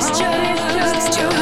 just jokes, just.